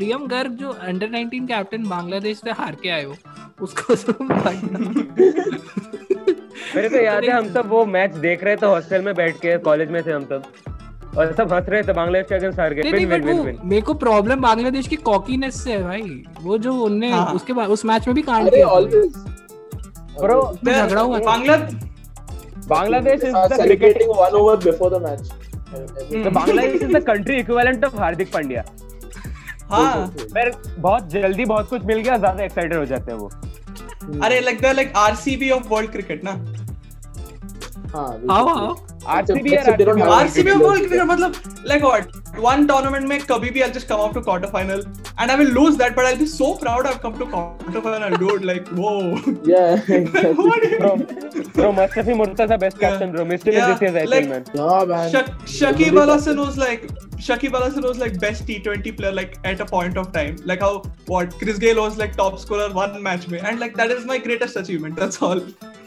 प्रियम गर्ग जो under 19 captain Bangladesh से हार के आए हो उसको मेरे को याद है हम सब वो मैच देख रहे थे हॉस्टल में बैठ के कॉलेज में थे हम सब। और सब हंस रहे थे बांग्लादेश के अगेंस्ट हार गए। विन विन विन मेरे को प्रॉब्लम बांग्लादेश की कॉकीनेस से है भाई। वो जो उनने हाँ. उसके बाद उस मैच में भी कांड किया ऑलवेज ब्रो झगड़ा हुआ Bangladesh Bangladesh is the cricketing one over before the match तो Bangladesh is the country equivalent of Hardik Pandya. हाँ फिर बहुत जल्दी बहुत कुछ मिल गया ज़्यादा एक्साइटेड हो जाते हैं वो अरे like the like RCB of world cricket ना हाँ RCB RCB of world cricket मतलब लाइक व्हाट में कभी भी Shakib Al Hasan was like best T20 player like at a point of time. Like how what Chris Gayle was like top scorer one match में and like that is my greatest achievement that's all.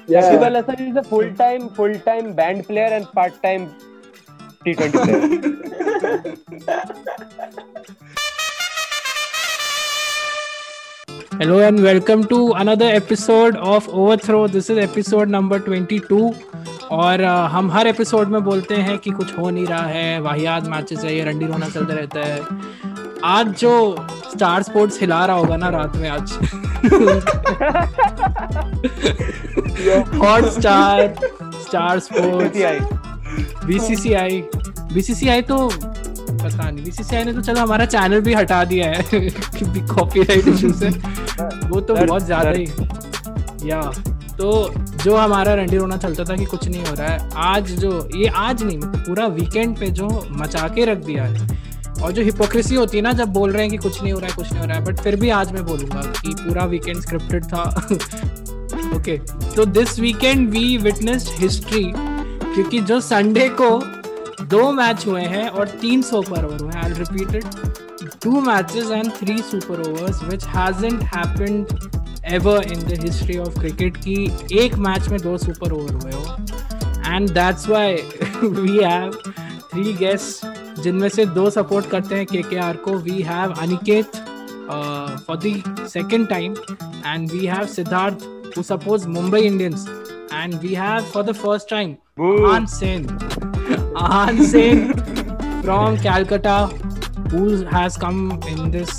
Yeah. Shakib Al Hasan is a full-time full-time band player and part-time T20 player Hello and welcome to another episode of Overthrow. This is episode number 22 और uh, हम हर episode में बोलते हैं कि कुछ हो नहीं रहा है वाहियात मैचेस है ये रंडी रोना चलता रहता है। आज जो स्टार स्पोर्ट्स हिला रहा होगा ना रात में आज। Hotstar Star Sports BCCI BCCI तो पता नहीं। बीसीसीआई ने तो चलो हमारा चैनल भी हटा दिया है। कॉपीराइट इशू से। वो तो दर्द- बहुत ज़्यादा ही या। तो जो हमारा रंडी रोना चलता था कि कुछ नहीं हो रहा है आज जो ये आज नहीं मतलब पूरा वीकेंड पे जो मचा के रख दिया है। और जो हिपोक्रेसी होती है ना जब बोल रहे हैं कि कुछ नहीं हो रहा है कुछ नहीं हो रहा है बट फिर भी आज मैं बोलूँगा कि पूरा वीकेंड स्क्रिप्टेड था। ओके तो this weekend we witnessed history क्योंकि जो संडे को दो मैच हुए हैं और तीन सुपर ओवर हुए हैं। I repeat it two matches and three super overs which hasn't happened ever in the history of cricket की एक मैच में दो सुपर ओवर हुए हो। And that's why we have three guests जिनमें से दो सपोर्ट करते हैं केकेआर को। We have Aniket for the second time and we have Siddharth who supports Mumbai Indians. And we have for the first time Boo. Sen. Ahan Sen from Calcutta who has come in this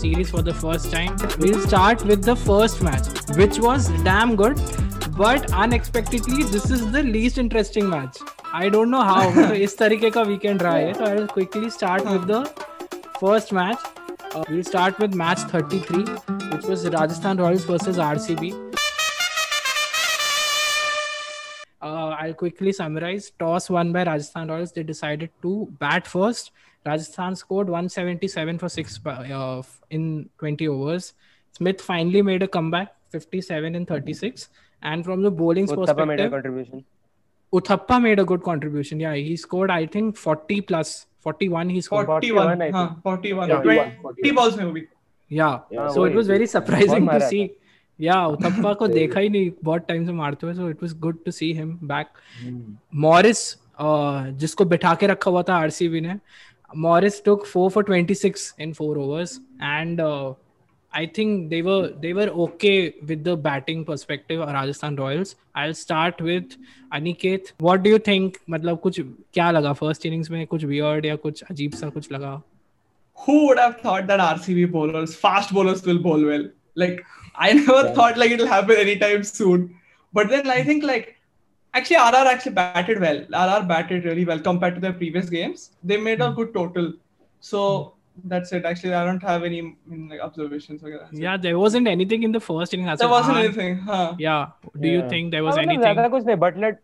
series for the first time we'll start with the first match which was damn good but unexpectedly this is the least interesting match I don't know how तो इस तरीके का weekend रहा है so I'll quickly start with the first match uh, we'll start with match 33 which was Rajasthan Royals versus RCB I'll quickly summarize. Toss won by Rajasthan Royals. They decided to bat first. Rajasthan scored 177 for six uh, in 20 overs. Smith finally made a comeback, 57 and 36. And from the bowling Uthappa perspective, made a contribution. Uthappa made a good contribution. Yeah, he scored I think 40 plus 41. He scored 41. 41, huh, 41. Yeah, 20 41. 41. balls. Yeah. yeah. So it was very surprising to see. या उथप्पा को देखा ही। नहीं बहुत time से मारते हुए so it was good to see him back Morris जिसको बिठा के रखा हुआ था आरसीबी ने Morris took 4 for 26 in 4 overs and I think they were they were okay with the batting perspective Rajasthan Royals I start with Aniket what do you think मतलब कुछ क्या लगा फ़र्स्ट इनिंग्स में? कुछ वियर्ड या कुछ अजीब सा कुछ लगा? Who would have thought that RCB bowlers, fast bowlers will bowl well? Like, I never Yeah. thought like it'll happen anytime soon. But then I think like actually RR actually batted well. RR batted really well compared to their previous games. They made a good total. So that's it. Actually, I don't have any mm, like observations. Okay, that's it. Yeah, there wasn't anything in the first inning. That's There what wasn't Ahan- anything. Huh. Yeah. Do you Yeah. think there was हाँ, मतलब anything? ज्यादा कुछ नहीं Butler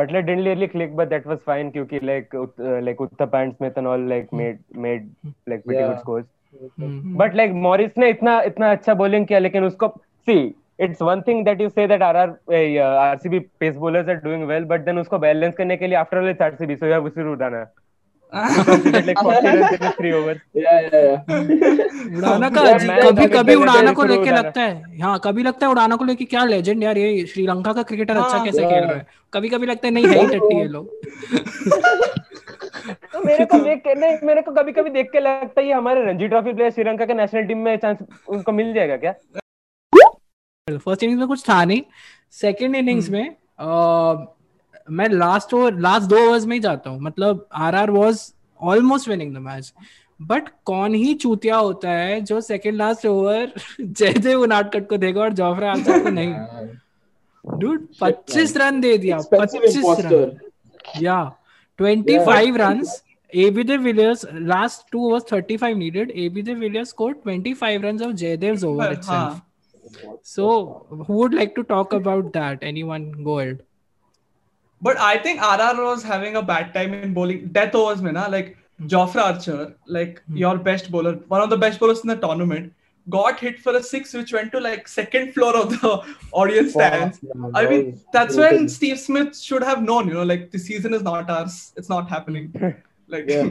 Butler didn't really click but that was fine क्योंकि like ut- uh, like Uttapa and Smith and all like made made like pretty Yeah. good scores But like Morris ने इतना इतना अच्छा बॉलिंग किया लेकिन उसको see it's one thing that you say that RR RCB pace bowlers are doing well but then उसको balance करने के लिए after all it's RCB so you have उसी उड़ाना उड़ाना को लेके क्या लेजेंड यार ये श्रीलंका का क्रिकेटर अच्छा कैसे खेल रहा है? कभी कभी लगता है नहीं है लोग। तो मेरे को देख के नहीं मेरे को कभी कभी देख के लगता है ये हमारे रणजी ट्रॉफी प्लेयर श्रीलंका के नेशनल टीम में चांस उनको मिल जाएगा क्या? फ़र्स्ट इनिंग्स में कुछ था नहीं। सेकंड इनिंग्स में अ, मैं लास्ट ओवर लास्ट दो ओवर्स में ही जाता हूँ। मतलब R R was almost winning the match but कौन ही चूतिया होता है जो second last over Jaydev Unadkat को देगा और जोफ्रा आर्चर को नहीं। डूड 25 रन दे दिया Expensive 25 रन। या 25 runs AB de Villiers last two was 35 needed AB de Villiers scored 25 runs of Jaydev's over हाँ. itself so who would like to talk about that anyone go ahead But I think RR was having a bad time in bowling. Death overs, mein, na? like Jofra Archer, like hmm. your best bowler, one of the best bowlers in the tournament, got hit for a six, which went to like second floor of the audience stands. man, I mean, that's when Steve Smith should have known, you know, like the season is not ours. It's not happening. Like, Yeah.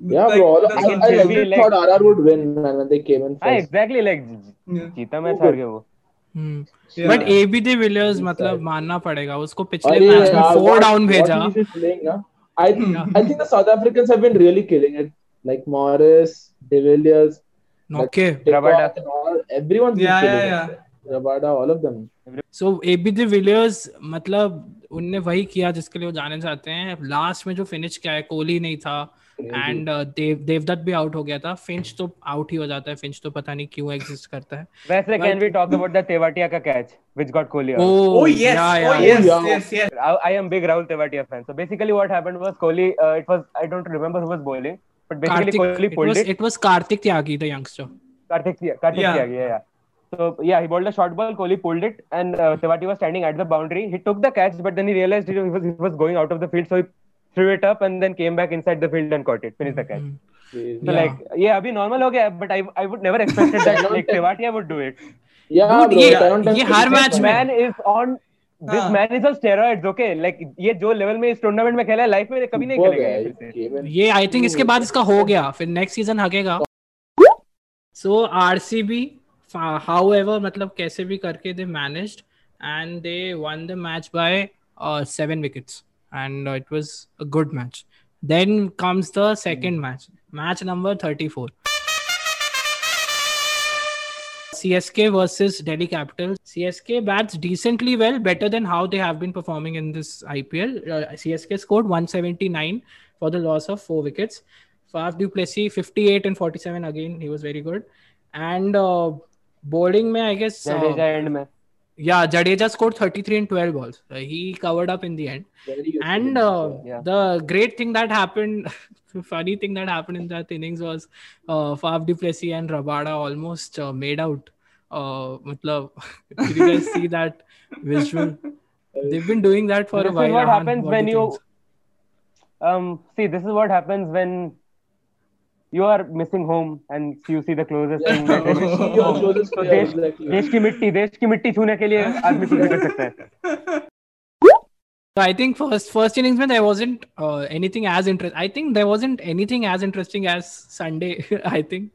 Yeah, like, bro. I, I legit like- thought RR would win, man, when they came in हाँ first. Exactly like Yeah. जीता match हार गए वो hmm. Yeah. But AB de Villiers Inside. मतलब मानना पड़ेगा उसको पिछले मैच में फोर डाउन भेजा Yeah. I think the South Africans have been really killing it. Like Morris, De Villiers, okay been Yeah, killing yeah, it. Rabada, all of them. So AB Villiers मतलब उनने वही किया जिसके लिए वो जाने चाहते हैं। लास्ट में जो फिनिश किया है कोहली नहीं था। एंड uh, देव देवदत्त भी आउट हो गया था। फिंच तो आउट ही हो जाता है। फिंच तो पता नहीं क्यों एग्जिस्ट करता है। वैसे can we talk about the Tewatia का catch which got Kohli oh yes yes yes I am big Rahul Tewatia fan so basically what happened was Kohli it was I don't remember who was bowling but basically Kohli pulled it was Kartik Tyagi the youngster Kartik Tyagi Kartik Tyagi या was Karthik Tyagi the youngster Karthik, Tia- Karthik Yeah. Tyagi, yeah, yeah. So yeah, he bowled a short ball. Kohli pulled it, and uh, Tewati was standing at the boundary. He took the catch, but then he realized he was he was going out of the field, so he threw it up and then came back inside the field and caught it, finished the catch. Hmm. So Yeah. like yeah, अभी normal हो गया, but I I would never expected that like Tewatia would do it. Yeah, Dude, bro. ये- Taron ये Duncan her is match fine. में- Man is on. This हाँ. man is on steroids, okay? Like ये जो level में इस tournament में खेला है, life में कभी नहीं Super खेलेगा guy. ये फिर से. Came in. ये आई थिंक इसके बाद इसका हो गया फिर next season हगेगा so RCB however matlab kaise bhi karke they managed and they won the match by uh, seven wickets and uh, it was a good match then comes the second hmm. match match number 34 CSK versus Delhi Capitals. CSK bats decently well, better than how they have been performing in this IPL. Uh, CSK scored 179 for the loss of four wickets. Faf Duplessis 58 and 47 again. He was very good. And uh, bowling, mein, I guess. uh, Jadeja end में. yeah, Jadeja scored 33 and 12 balls. Uh, he covered up in the end. And uh, Yeah. the great thing that happened, funny thing that happened in that innings was uh, Duplessis and Rabada almost uh, made out. Uh, matlab, did you guys see that visual? They've been doing that for This a is while. what happens What when do you um see this is what happens when you are missing home and you see the closest Yeah. thing that is your closest तो देश देश की मिट्टी देश की मिट्टी छूने के लिए आदमी कुछ भी कर सकता है So I think first first innings when there wasn't uh, anything as interesting. I think there wasn't anything as interesting as Sunday. I think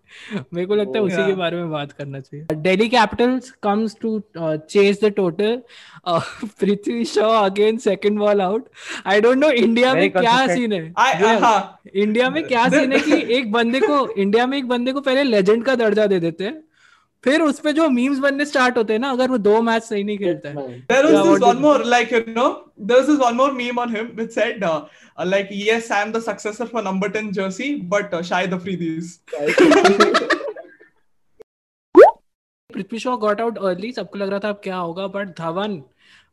मेरे को लगता है उसी के. बारे में बात करना चाहिए. Delhi Capitals comes to uh, chase the total. Uh, Prithvi Shaw again second ball out. I don't know India Very में क्या. सीन है. I, Yeah. हाँ. इंडिया में क्या सीन है कि एक बंदे को इंडिया में एक बंदे को पहले लेजेंड का दर्जा दे देते हैं फिर उस पे जो मीम्स बनने स्टार्ट होते हैं ना अगर वो दो मैच सही नहीं खेलता है। There is this one more like you know there is this one more meme on him which said like yes I am the successor for number 10 jersey but शायद Afridi's Prithvi Shaw got out early सबको लग रहा था अब क्या होगा but Dhawan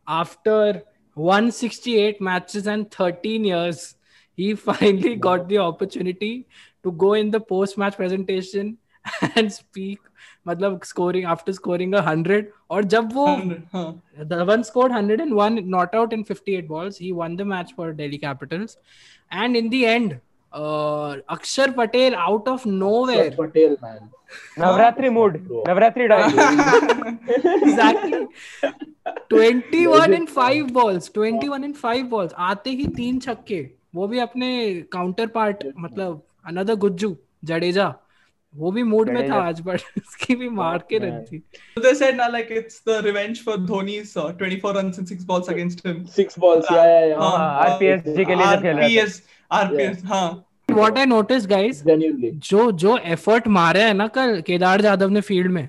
after 168 matches and 13 years he finally got the opportunity to go in the post match presentation and speak मतलब scoring after scoring a 100 और जब वो Huh. Dhawan scored 101 not out in 58 balls. He won the match for Delhi Capitals. And in the end, uh, Akshar Patel out of nowhere. Sir Patel, man. Navratri mood. Navratri exactly. 21 in 5 balls. 21 in 5 balls. आते ही तीन छक्के वो भी अपने counterpart मतलब another Gujju Jadeja वो भी मूड में था आज बट उसकी भी मार के रही थी। दे सेड ना like it's the revenge for Dhoni 24 run in 6 balls against him 6 balls या या हाँ आरपीएसजी के लिए जब खेला आरपीएस आरपीएस हाँ। वॉट आई नोटिस गाइज़ जो जो एफर्ट मारे है ना कल केदार यादव ने फ़ील्ड में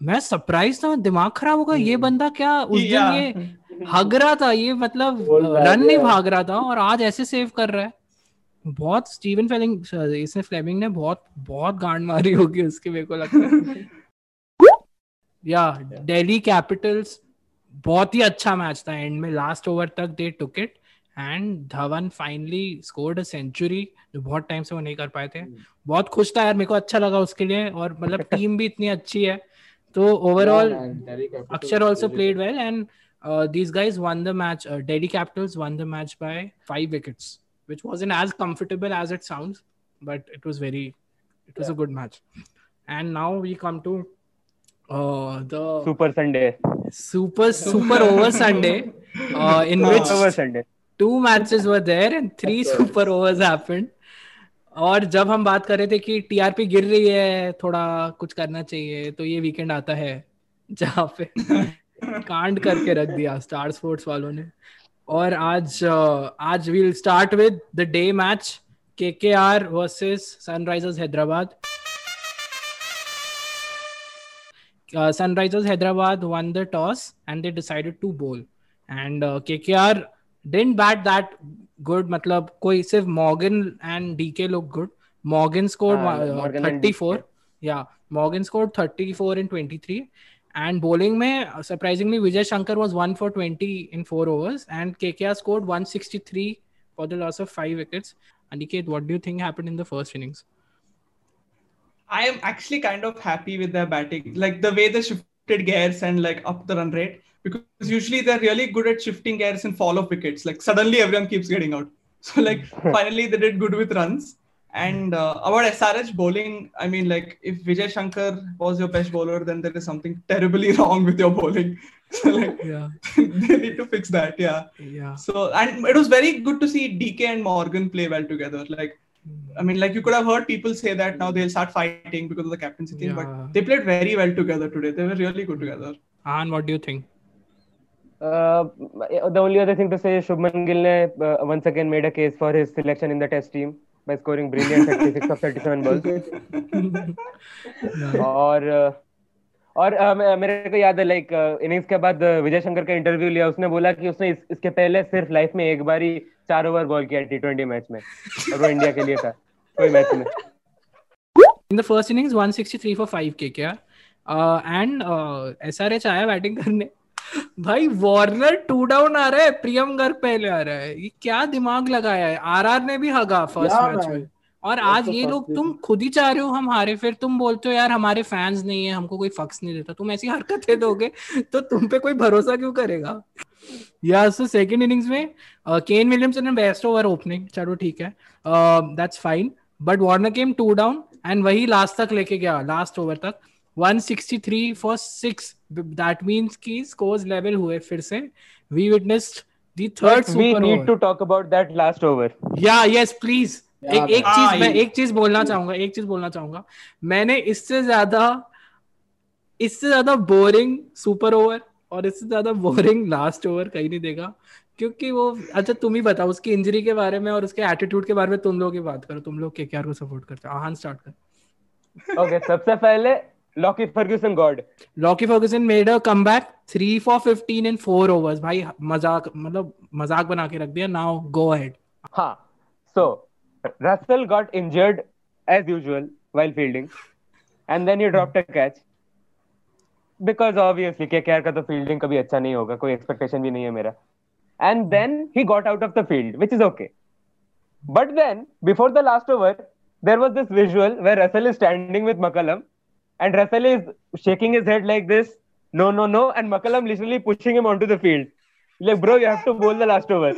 मैं सरप्राइज़ था दिमाग खराब होगा ये बंदा क्या उस दिन ये हग रहा था ये मतलब रन नहीं भाग रहा था और आज ऐसे सेव कर रहा है। बहुत स्टीवन फ्लेमिंग इसने फ्लेमिंग ने बहुत बहुत गांड मारी होगी उसकी मेरे को लगता है। या दिल्ली कैपिटल्स बहुत ही अच्छा मैच था एंड में लास्ट ओवर तक they took it and Dhawan finally scored a century जो बहुत टाइम से वो नहीं कर पाए थे। बहुत खुश था यार मेरे को अच्छा लगा उसके लिए और मतलब टीम भी इतनी अच्छी है। तो overall Akshar man, played well and also really one well, and uh, these guys won the match. Uh, Delhi Which wasn't as comfortable as it sounds, but it was very, it was yeah. a good match. And now we come to uh, the Super Sunday. super super over Sunday, uh, in which Super Sunday. two matches were there and three super overs happened. और जब हम बात कर रहे थे कि TRP गिर रही है थोड़ा कुछ करना चाहिए तो ये वीकेंड आता है जहाँ पे कांड करके रख दिया स्टार स्पोर्ट्स वालों ने और आज आज we'll start with the day match K K R versus Sunrisers Hyderabad Sunrisers Hyderabad won the toss and they decided to bowl and K K R didn't bat that good मतलब कोई सिर्फ़ Morgan and D K look good Morgan score thirty four या Morgan score thirty four and twenty three And bowling में uh, surprisingly Vijay Shankar was 1 for 20 in 4 overs and KKR scored 163 for the loss of 5 wickets. Aniket, what do you think happened in the first innings? I am actually kind of happy with their batting, like the way they shifted gears and like up the run rate. Because usually they're really good at shifting gears and fall off wickets. Like suddenly everyone keeps getting out. So like finally they did good with runs. And uh, about SRH bowling, I mean like if Vijay Shankar was your best bowler, then there is something terribly wrong with your bowling. So like Yeah, they need to fix that. Yeah. yeah. So and it was very good to see DK and Morgan play well together. Like I mean, like you could have heard people say that now they'll start fighting because of the captaincy thing, Yeah. but they played very well together today. They were really good together. Anand, what do you think? Uh, the only other thing to say is Shubman Gill ne, uh, once again made a case for his selection in the test team by scoring brilliant 36 of 37 balls. और uh, और मेरे को याद है like innings के बाद uh, Vijay Shankar का interview लिया उसने बोला कि उसने इस, इसके पहले सिर्फ़ लाइफ में एक बार ही चार ओवर बॉल किया टी ट्वेंटी मैच में। और वो इंडिया के लिए था कोई मैच में In the first innings, 163 for 5 KKR. Uh, and uh, SRH आया बैटिंग करने? भाई वार्नर टू डाउन आ रहा है प्रियम गर्ग पहले आ रहा है। ये क्या दिमाग लगाया है? आरआर ने भी हगा फ़र्स्ट मैच में। और आज ये लोग तुम खुद ही चाह रहे हो हम हारे फिर तुम बोलते हो यार हमारे फैंस नहीं है हमको कोई फक्स नहीं देता। तुम ऐसी हरकतें दोगे तो तुम पे कोई भरोसा क्यों करेगा? या सो सेकंड इनिंग्स में केन विलियमसन ने बेस्ट ओवर ओपनिंग चलो ठीक है। That's fine but Warner came two down and वही लास्ट तक लेके गया लास्ट ओवर तक। 163 फॉर 6 दैट मींस कि स्कोर्स लेवल हुए फिर से। We witnessed the third But we super need over to talk about that last over. या यस प्लीज़ Yeah, एक एक चीज़ मैं एक चीज़ बोलना चाहूँगा एक चीज़ बोलना चाहूँगा। मैंने इससे ज़्यादा इससे ज़्यादा बोरिंग सुपर ओवर और इससे ज़्यादा बोरिंग लास्ट ओवर कहीं नहीं देगा क्योंकि वो अच्छा तुम ही बताओ उसकी इंजरी के बारे में और उसके एटीट्यूड के बारे में तुम लोग ही बात करो। तुम लोग के को सपोर्ट करते हो? आहान स्टार्ट कर। Okay, सबसे पहले Lockie Ferguson God Lockie Ferguson made a comeback 3 for 15 in 4 overs भाई मज़ाक मतलब मज़ाक बना के रख दिया नाउ गो अहेड हाँ so Russell got injured as usual while fielding and then he dropped a catch because obviously KKR का तो फील्डिंग कभी अच्छा नहीं होगा कोई एक्सपेक्टेशन भी नहीं है मेरा. And then he got out of the field which is okay but then before the last over there was this visual where Russell is standing with McCullum and Russell is shaking his head like this no no no and McCullum literally pushing him onto the field like bro you have to bowl the last over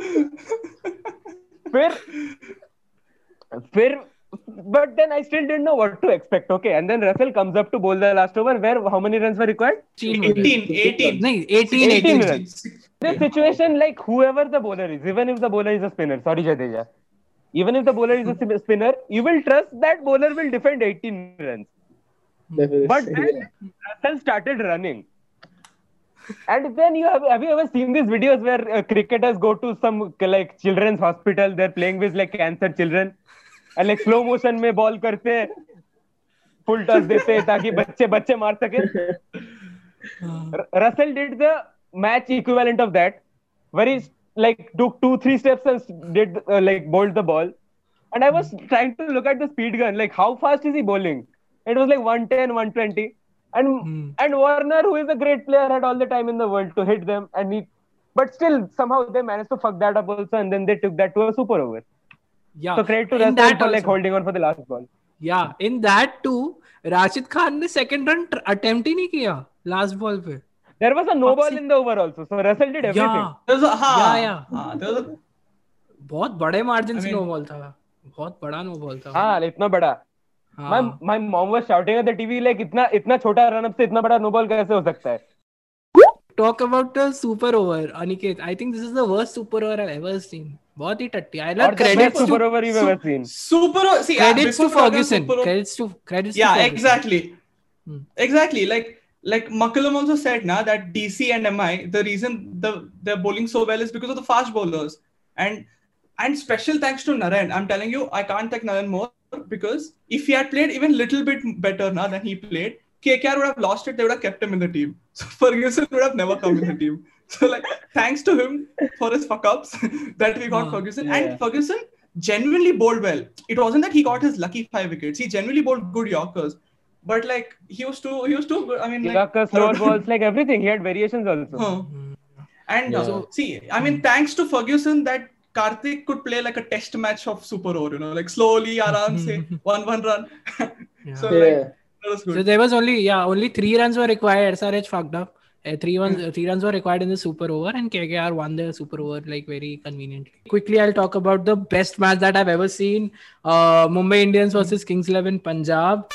फिर फिर but then I still didn't know what to expect. Okay, and then Russell comes up to bowl the last over. Where how many runs were required? 18, 18. नहीं 18 18 18 runs. This situation, like whoever the bowler is, even if the bowler is a spinner, sorry Jadeja, even if the bowler is a spin- spinner, you will trust that bowler will defend 18 runs. But then Russell started running. And then you have have you ever seen these videos where uh, cricketers go to some like children's hospital? They're playing with like cancer children, and like slow motion में ball करते हैं, full toss देते हैं ताकि बच्चे बच्चे मार सके. Russell did the match equivalent of that, where he like took two three steps and did uh, like bowled the ball. And I was trying to look at the speed gun, like how fast is he bowling? It was like 110, 120. And Hmm. and Warner, who is a great player, had all the time in the world to hit them, and he, but still somehow they managed to fuck that up also, and then they took that to a super over. Yeah. So credit to In Russell that for like also. holding on for the last ball. Yeah, in that too, Rashid Khan ने second run attempt ही नहीं किया last ball पे There was a no ball Foxy- in the over also, so Russell did everything. या There was a, हाँ, Yeah, yeah. हाँ, there was a, बहुत बड़े margin I से mean- नो बॉल था बहुत बड़ा नो बॉल था हाँ इतना बड़ा हाँ। my my mom was shouting at the TV like इतना इतना छोटा रन अप से इतना बड़ा नो बॉल कैसे हो सकता है? Talk about the super over Aniket I think this is the worst super over I ever seen बहुत ही टट्टी। I love credit super over you have seen super see credits to Ferguson credits to credits yeah exactly exactly like Like McCullum also said, now that DC and MI, the reason the they're bowling so well is because of the fast bowlers. And and special thanks to Naren. I'm telling you, I can't thank Naren more. Because if he had played even little bit better now than he played KKR would have lost it they would have kept him in the team so Ferguson would have never come in the team so like thanks to him for his fuck ups that we got Wow. Ferguson Yeah. and Ferguson genuinely bowled well it wasn't that he got his lucky five wickets he genuinely bowled good Yorkers but like he was too he was too good. I mean like, Yorker, slower balls like everything he had variations also Huh. And uh, Yeah. see, I mean, thanks to Ferguson, that Karthik could play like a test match of super over, you know, like slowly, aram se, one one run. Yeah. so like Yeah. that was So there was only yeah only three runs were required. SRH fucked up. Uh, three ones three runs were required in the super over, and KKR won the super over like very conveniently. Quickly, I'll talk about the best match that I've ever seen: uh, Mumbai Indians versus Kings Eleven Punjab.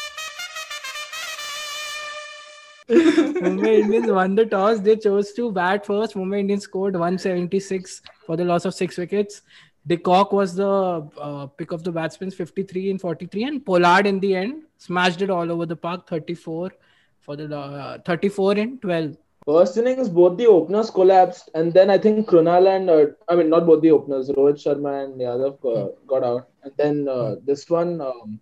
Mumbai Indians won the toss. They chose to bat first. Mumbai Indians scored 176 for the loss of six wickets. De Kock was the uh, pick of the batsmen, 53 and 43, and Pollard in the end smashed it all over the park, 34 for the uh, 34 in 12. First innings, both the openers collapsed, and then I think Krunal and uh, I mean not both the openers, Rohit Sharma and Yadav uh, got out, and then uh, this one, um,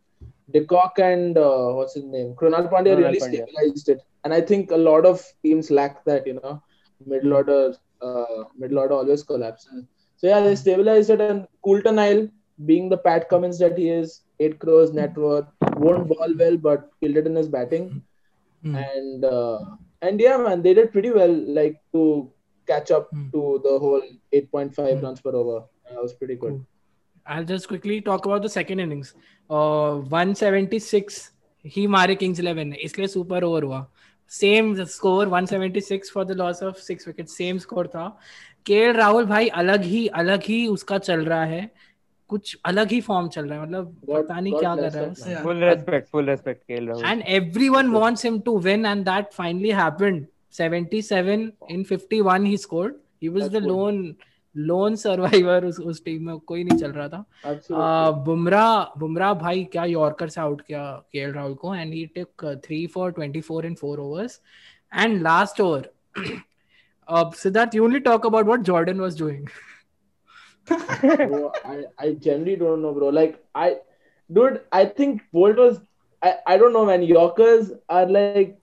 De Kock and uh, what's his name, Krunal Pandya Krunal really Pandya. stabilized it, and I think a lot of teams lack that, you know, middle order, uh, middle order always collapses. So yeah, they stabilized it, and Coulter Nile, being the Pat Cummins that he is, eight crores net worth, won't ball well, but killed it in his batting Hmm. and uh, and yeah man they did pretty well like to catch up Hmm. to the whole 8.5 Hmm. runs per over that was pretty good. I'll just quickly talk about the second innings. Uh, 176 ही मारे Kings 11 ने इसलिए super over हुआ same score 176 for the loss of six wicket same score था KL Rahul भाई अलग ही अलग ही उसका चल रहा है कुछ अलग ही फॉर्म चल रहा है मतलब पता नहीं क्या कर रहा है full respect full respect KL Rahul and everyone wants him to win and that finally happened 77 in 51 he scored he was That's the good. lone lone survivor उस उस टीम में कोई नहीं चल रहा था। बुमराह बुमराह भाई क्या यॉर्कर से आउट किया के राहुल को and he took three for twenty four in four overs and last over Siddharth you only talk about what Jordan was doing I generally don't know bro like I dude I think Boult was I don't know man yorkers are like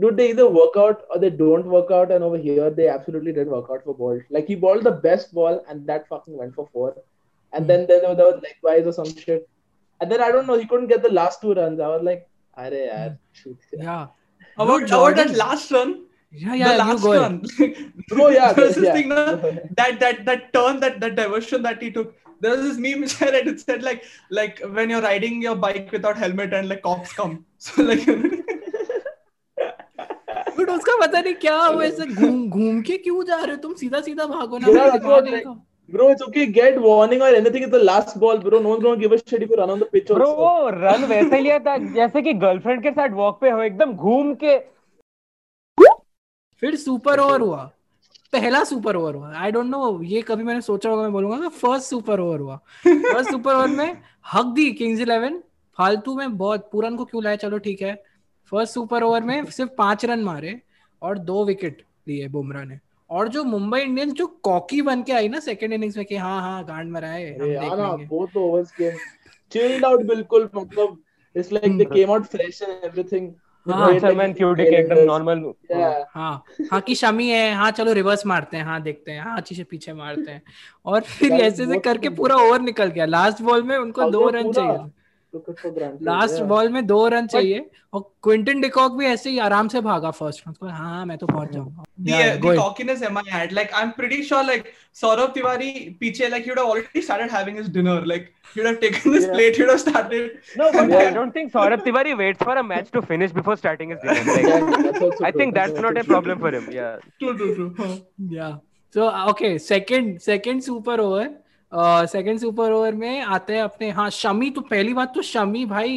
dude they either work out or they don't work out and over here they absolutely did work out for Bolt like he bowled the best ball and that fucking went for four and then there was, there was likewise or some shit and then I don't know he couldn't get the last two runs I was like Are yaar, shoot. yeah About, Bro, about that last run, yeah yeah you last go ahead. run. Bro, oh, yeah, there was this yeah. thing, na, that that that turn, that that diversion that he took. There was this meme which I read. It said like like when you're riding your bike without helmet and like cops come. So like but उसका पता नहीं क्या वो ऐसे घूम घूम के क्यों जा रहे हो तुम सीधा सीधा भागो ना Bro, it's okay. Get warning or anything. It's the last ball, bro. No one's gonna give a shit if you run on the pitch bro also. वो रन वैसे लिया था जैसे कि गर्लफ्रेंड के साथ वॉक पे हो एकदम घूम के फिर सुपर ओवर हुआ पहला सुपर ओवर हुआ आई डोंट नो ये कभी मैंने सोचा होगा मैं बोलूँगा फ़र्स्ट सुपर ओवर हुआ फ़र्स्ट सुपर ओवर में हक दी किंग्स इलेवन फालतू में बहुत पूरन को क्यों लाया चलो ठीक है फ़र्स्ट सुपर ओवर में सिर्फ़ पाँच रन मारे और दो विकेट लिए बुमराह ने। और जो मुंबई इंडियंस जो कॉकी बन के आई ना सेकंड इनिंग्स में कि हाँ हाँ गांड मराए हम यार ना लेंगे। both overs came chilled बिल्कुल मतलब it's like they came out fresh and everything They हाँ, played शर्मा like क्यूटिक एकदम players. नॉर्मल yeah हाँ हाँ कि शमी है हाँ चलो रिवर्स मारते हैं हाँ देखते हैं हाँ अच्छी से पीछे मारते हैं। और फिर ऐसे से करके पूरा ओवर निकल गया। लास्ट बॉल में उनको दो रन चाहिए लास्ट बॉल में दो रन चाहिए। और क्विंटन डिकॉक भी ऐसे ही आराम से भागा फ़र्स्ट रन को हाँ मैं तो पहुँच जाऊँगा। The cockiness um I had like I am pretty sure like Saurabh Tiwary पीछे like you have already started having his dinner like you have taken this plate you have started no but I don't think Saurabh Tiwary waits for a match to finish before starting his dinner I think that's not a problem for him yeah true true true yeah So okay, second second super over. Second super over में आते हैं अपने हाँ शमी तो पहली बात तो शमी भाई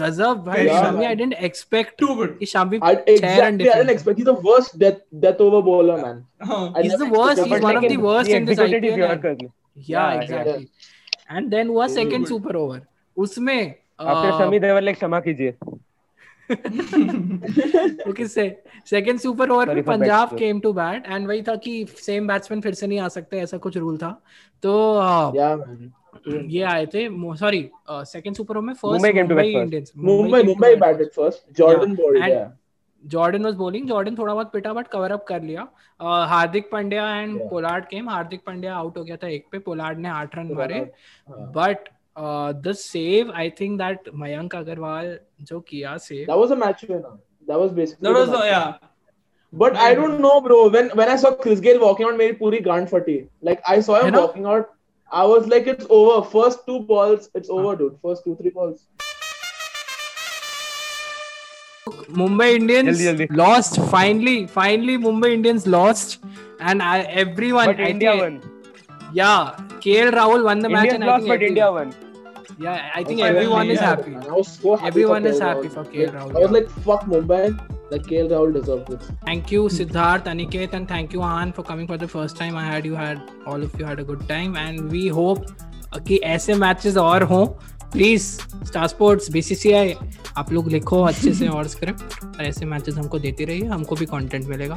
गजब भाई Shami I didn't expect to good कि Shami I didn't expect he the worst death death over bowler man is the worst is one of the worst in the. IPL yeah exactly and then हुआ second super over उसमें आप शमी देवल like क्षमा कीजिए। क्योंकि second super over में Punjab came to bat and वही था कि सेम बैट्समैन फिर से नहीं आ सकते ऐसा कुछ रूल था तो uh. ये आए थे सॉरी सेकंड सुपर ओवर में first Mumbai Indians first. Jordan Yeah. bowled. And- Yeah. Jordan was bowling Jordan थोड़ा बहुत पिटा बट कवर अप कर लिया Uh, Hardik Pandya and. Pollard came Hardik Pandya out हो गया था एक पे पोलार्ड ने आठ रन मारे हाँ. But the save I think that Mayank Agarwal जो किया save That was a match winner. That was basically. That the was, the, match yeah. winner. But I don't know, bro. When when I saw Chris Gale walking out, मेरी पूरी गांड फटी. Like I saw है him walking out. I was like, it's over. First two balls, it's over, dude. First two, three balls. Mumbai Indians जल्दी, जल्दी. lost finally finally Mumbai Indians lost and I, everyone But I India think, won. yeah KL Rahul won the match Indians and I lost, think but India won. Yeah I think everyone is happy. I was so happy. Everyone for is happy for KL Rahul, I was like, fuck Mumbai. Like KL Rahul deserved this. thank you Siddharth Aniket and thank you Ahan for coming for the first time I had you had all of you had a good time and we hope कि ऐसे matches और हों please star sports BCCI आप लोग लिखो अच्छे से और स्क्रिप्ट और ऐसे मैचेस हमको देती रहिए हमको भी कंटेंट मिलेगा